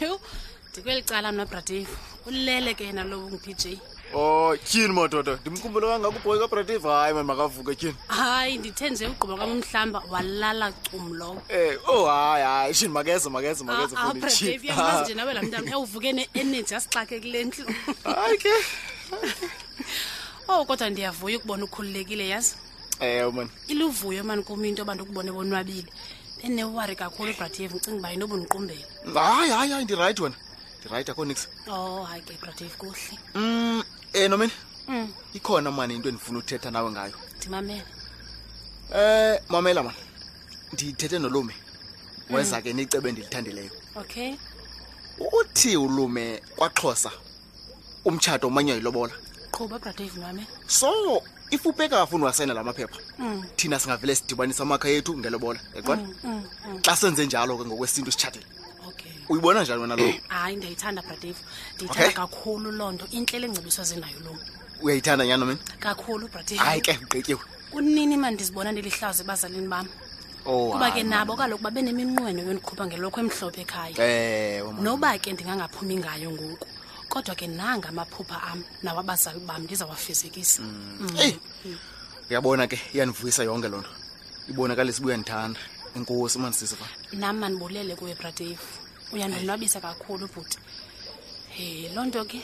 yho ndikweli cala mna bradave ulele ke yena lowo ngu-p j o oh, tyhini madoda ndimkhumbule kangaka ubhoyi kabradave hayi mani makavuke tyhini hayi ndithe nje ugqiba kwam umhlamba walala cum lowo um eh, o oh, hayi hayi shini makeze makeze makeze ah, ah, bradave yamazi nje nawe la mntana ewuvuke ne-energy asixakekile ndlu hayi ke owu oh, kodwa ndiyavuya ukubona ukhululekile yazi ewe eh, mani iluvuyo mani kum into yoba ndikubone bonwabile benewari kakhulu ibrative ndicinga uba yinto obundiqumbela hayi hayi hayi ndirayithi wena ndirayithi akho nix o oh, hayi ke brative kuhle um mm, um eh, nomini mm. ikhona mani into endifuna uthetha nawe ngayo ndimamele um eh, mamela mani ndithethe nolume mm. weza ke nicebe endilithandileyo okay uthi ulume kwaxhosa umtshato umanywa yilobola qhuba bradave mame so if upeka afuna uwasayina la maphepha mm. thina singavele sidibanisa amakha yethu ngelobola eqona mm, mm, mm. xa senze njalo ke ngokwesintu sitshatile uyibona njani wena loo hayi ndiyayithanda bradave ndiyithanda okay. kakhulu loo nto intlele engcebiso zinayo loo uyayithanda nyana mina kakhulu bradave hayi ke ugqityiwe kunini mandizibona ndilihlaza ebazalini bam Oh, kuba ke nabo kaloku babe neminqweno yondikhupha ngelokho emhlophe ekhaya ewe mama. noba ke ndingangaphumi ngayo ngoku kodwa ke nanga amaphupha am nawabazali bam ndizawafezekisa Mm. Eyi, uyabona ke iyanivuyisa yonke loo nto ibonakalisa uba uyandithanda enkosi mani sisi fa nam mandibulele kuwe bradevu uyandonwabisa kakhulu bhuti he loo nto ke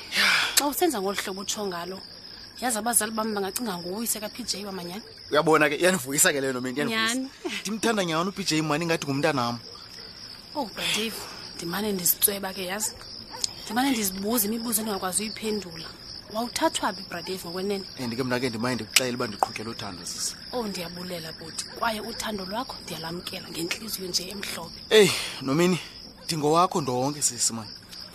xa usenza ngolu hlobo utsho ngalo yazi abazali bam bangacinga nguwe uyisekapj wamanyani uyabona ke iyanivuyisa ke leyo nto mina iyanivuyisa Nyhani. ndimthanda nyhani upj mani ingathi ngumntanam owu badave Oh, ndimane ndizitsweba ke yazi ndimane ndizibuza imibuzo endingakwazi uyiphendula wawuthathwa phi bradave ngokwenene and ke mna ke ndimaye ndikuxelela uba ndiqhutyela uthando sisi owu ndiyabulela bhuti kwaye uthando lwakho ndiyalamkela ngentliziyo nje emhlophe eyi nomini ndingowakho ndonke sisi mani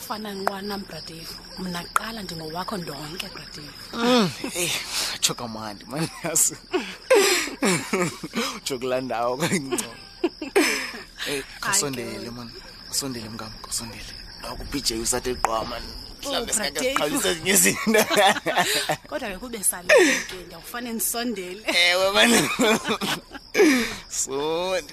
fana nqwanam bradevu mna qala ndingowakho ndonke bradevu mm, eyi atsho kamandi mani yasi utsho kulaa ndawo kancinco eyi kasondele mani kasondele mkam kasondele ndakubhijey usathe qwama kodwa ke kube saleke ndiyawufane ndisondele ewe mani sondi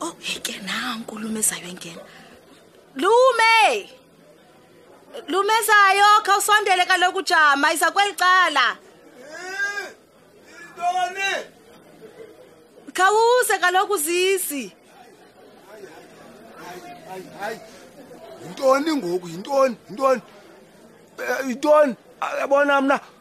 oh ke nanku lumezayo engena lume lumezayo khawusondele kaloku jama isa kweli cala khawuse kaloku zisi yintoni ngoku yintoni yintoni eh, yintoni yabona mna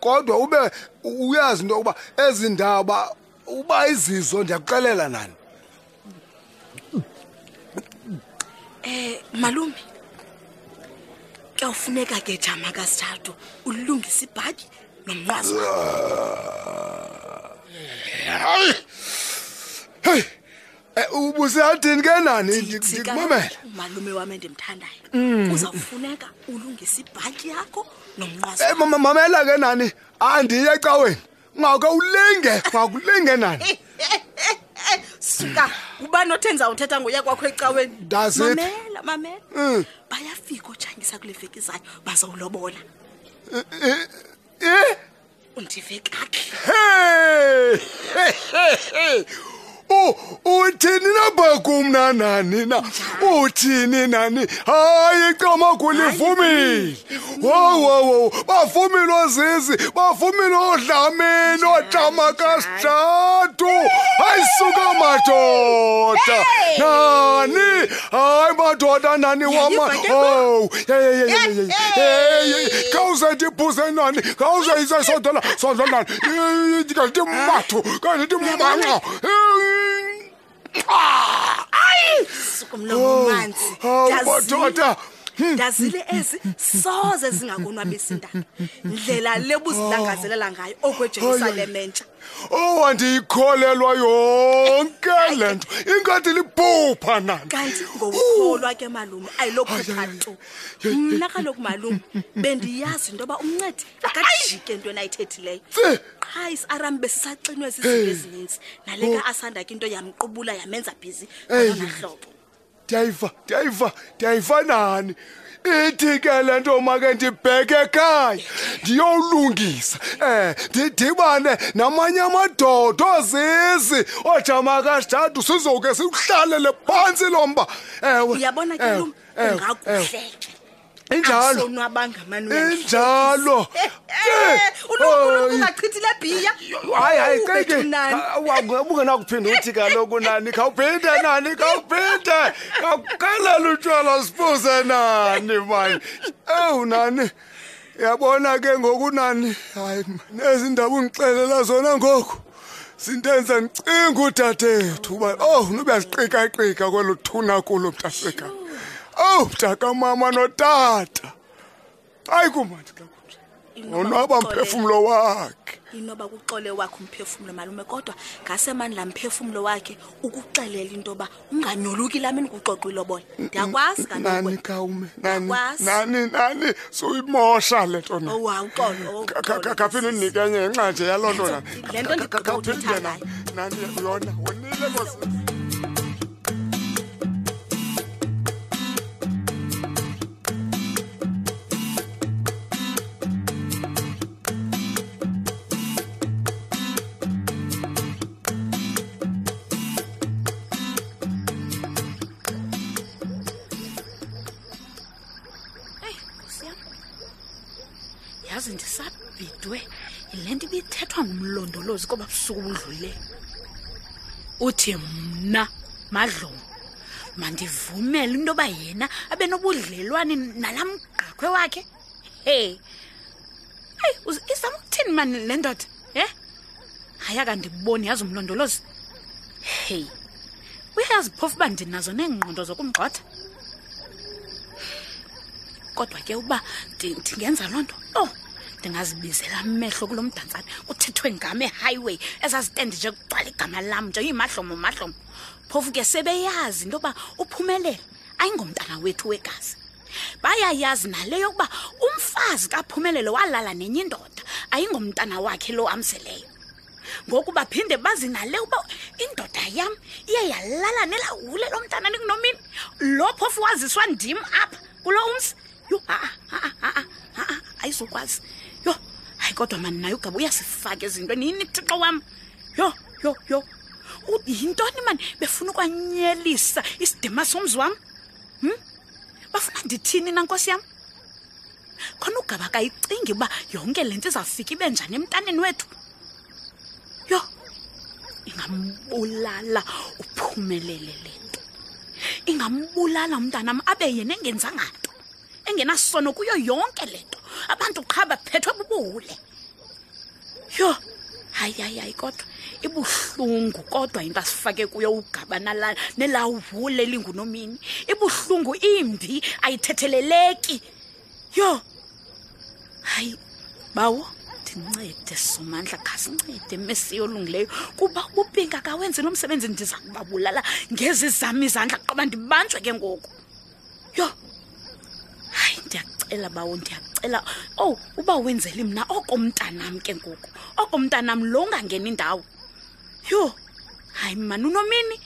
kodwa ube uyazi into yokuba ezi ndaba uba izizo ndiyakuxelela nani Eh malume kuyawufuneka ke jama kasithathu ulungise ibhaki nomnqwazi wakho. Hayi. Hey. Eh, ubusathini ke nani Ndithi Ndi- ka- ndikumamele umalume wam endimthandayo Mm. kuzawufuneka ulungise ibhatyi yakho nomnqwaso Eh, mama- mamela ke nani andiye ecaweni ngako ulinge ngakulinge nani suka ubani othe ndizawuthetha ngoya kwakho ecaweni That's it. mamela mamela Mm. bayafika otshangisa kule veki zayo bazawulobola Eh, undive kakuhle Hey! Hey! Hey! hey. U uthini na bhaku mna nani na? Uthini nani? Hayi cama kulivumile. Wow wow wow. Bafumile ozizi, bafumile odlamini odlama kasithathu. Hayi suka madoda. Nani? hayi madoda nani wama ow khawuzayithi ibhuze nani khawuzayise sondela sondela nani kanti mathu kanti timanca madoda ndazile hmm. ezi soze zingakonwabisi ntana ndlela lebuzilangazelela ngayo okwejeyisa le mentsha owa oh, ndiyikholelwa yonke le nto ingathi liphupha nani kanti ngokukholwa ke malume ayilophupha tu mna kaloku malume bendiyazi into yoba umncedi akajike into enayithethileyo qha isaram besisaxinwe zizinto ezininzi nale ka asanda ke into yamqubula yamenza bhizi nahlobo ndiyayiva ndiyayiva ndiyayiva nani ithi ke le nto make ndibheke ekhaya ndiyowulungisa um ndidibane namanye amadoda ozizi ojama kashadu sizoke siwuhlalele phantsi lo mba ewe uyabona ke lo ungakuhleke injalo sonwabanga mani injalo unokungachithi le bhiya hayi hayi ceke ubungenakuphinda uthi kaloku nani khawuphinde nani khawuphinde khawukalela utywala siphuse nani mani ewu nani yabona ke ngoku nani hayi nezi ndaba undixelela zona ngoku sindenza ndicinga udadethu uba ow oh, noba yaziqikaqika kwelo thuna kulo mntaseka ow oh, mntakamama notata hayi kumandi xa kunje ngonwaba mphefumlo wakhe inoba kuxole wakhe umphefumlo malume kodwa ngasemandla mphefumlo wakhe ukuxelela into yoba unganyoluki la mini kuxoxa ilobola ndiyakwazi kanani kawume nani nani soyimosha le nto na owawu oh, xolo oh, kaphinde undinike enye ngenxa nje yaloo nto nale nto ndikaphinde nani yona wonile kosi yazi ndisabhidwe yile nto ibithethwa ngumlondolozi koba busuku budlule uthi mna madlomo mandivumele into yoba yena abe nobudlelwane nala mgqakhwe wakhe hey ayi izama ukuthini mani le ndoda ye hayi akandiboni yazi umlondolozi heyi uyayazi phofu uba ndinazo neengqondo zokumgxotha kodwa ke uba ndingenza loo nto o oh, ndingazibizela amehlo kulo mdantsane kuthethwe ngam ehighway ezazitendi nje kugcwala igama lam nje yimahlomo mahlomo phofu ke sebeyazi into yoba uphumelele ayingomntana wethu wegazi bayayazi nale yokuba umfazi kaphumelelo walala nenye indoda ayingomntana wakhe lo amzeleyo ngoku baphinde bazi nale uba indoda yam iye yalala nelahule lo mntana ndingunomini lo phofu waziswa ndim apha kulo umzi yho haa haa haa haa ayizokwazi yho hayi kodwa mani naye ugaba uyasifaka ezintweni yini thixo wam yho yho yho yintoni mani befuna ukwanyelisa isidima somzi wam hm bafuna ndithini na nkosi yam khona ugaba kayicingi uba yonke le nto izawufika ibe njani emntaneni wethu yho ingambulala uphumelele le nto ingambulala umntanam abe yena engenzanga nto engenasono kuyo yonke le nto abantu qha baphethwe bubuwule yho hayi hayi hayi kodwa ibuhlungu kodwa into asifake kuyo ugaba nelawule elingunomini ibuhlungu imbi ayithetheleleki yho hayi bawo ndincede somandla khasincede mesiyo olungileyo kuba ubupinga kawenzi lo msebenzi ndiza kubabulala ngezi zam izandla qoba ndibanjwe ke ngoku yho hayi ndiyacela bawo ndiyacela owu oh, uba wenzeli mna oko mntanam ke ngoku oko mntanam lo ungangeni indawo yho hayi mani unomini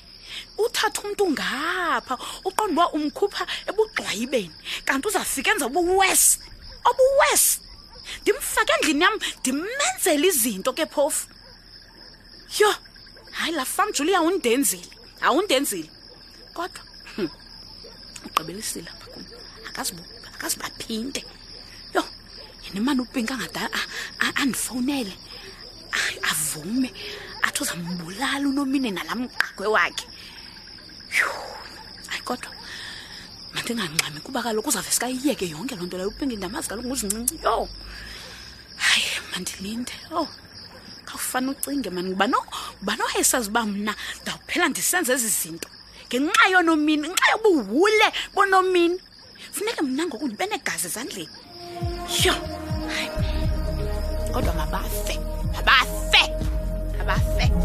uthatha umntu ngapha uqonda uba umkhupha ebugxwayibeni kanti uzafika enza obuwesi obuwesi ndimfake endlini yam ndimenzele izinto ke phofu yho hayi la fam julia awundenzile awundenzile kodwa hm, ugqibelisile apha kum akazibaphinde yho yena imani upinki angadala andifowunele avume athi uzambulala unomine nala mqaqwe wakhe yho hayi kodwa mandingangxami kuba kaloku uzawuve sikayiyeke yonke loo nto leyo upinki ndamazi kaloku nguzincinci yho hayi mandilinde yho awufane ucinge mani ngubani ngubani owayesazi uba mna ndawuphela ndisenza ezi zinto ngenxa yonomini ngenxa yobuwule bonomini funeke mna ngoku ndibe negazi ezandleni yho kodwa mabafe mabafe mabafe